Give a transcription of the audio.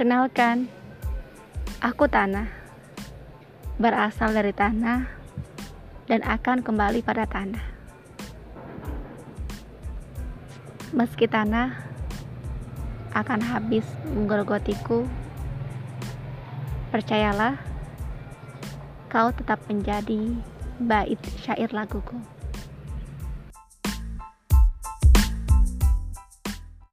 Kenalkan, aku tanah, berasal dari tanah dan akan kembali pada tanah. Meski tanah akan habis menggerogotiku, percayalah, kau tetap menjadi bait syair laguku.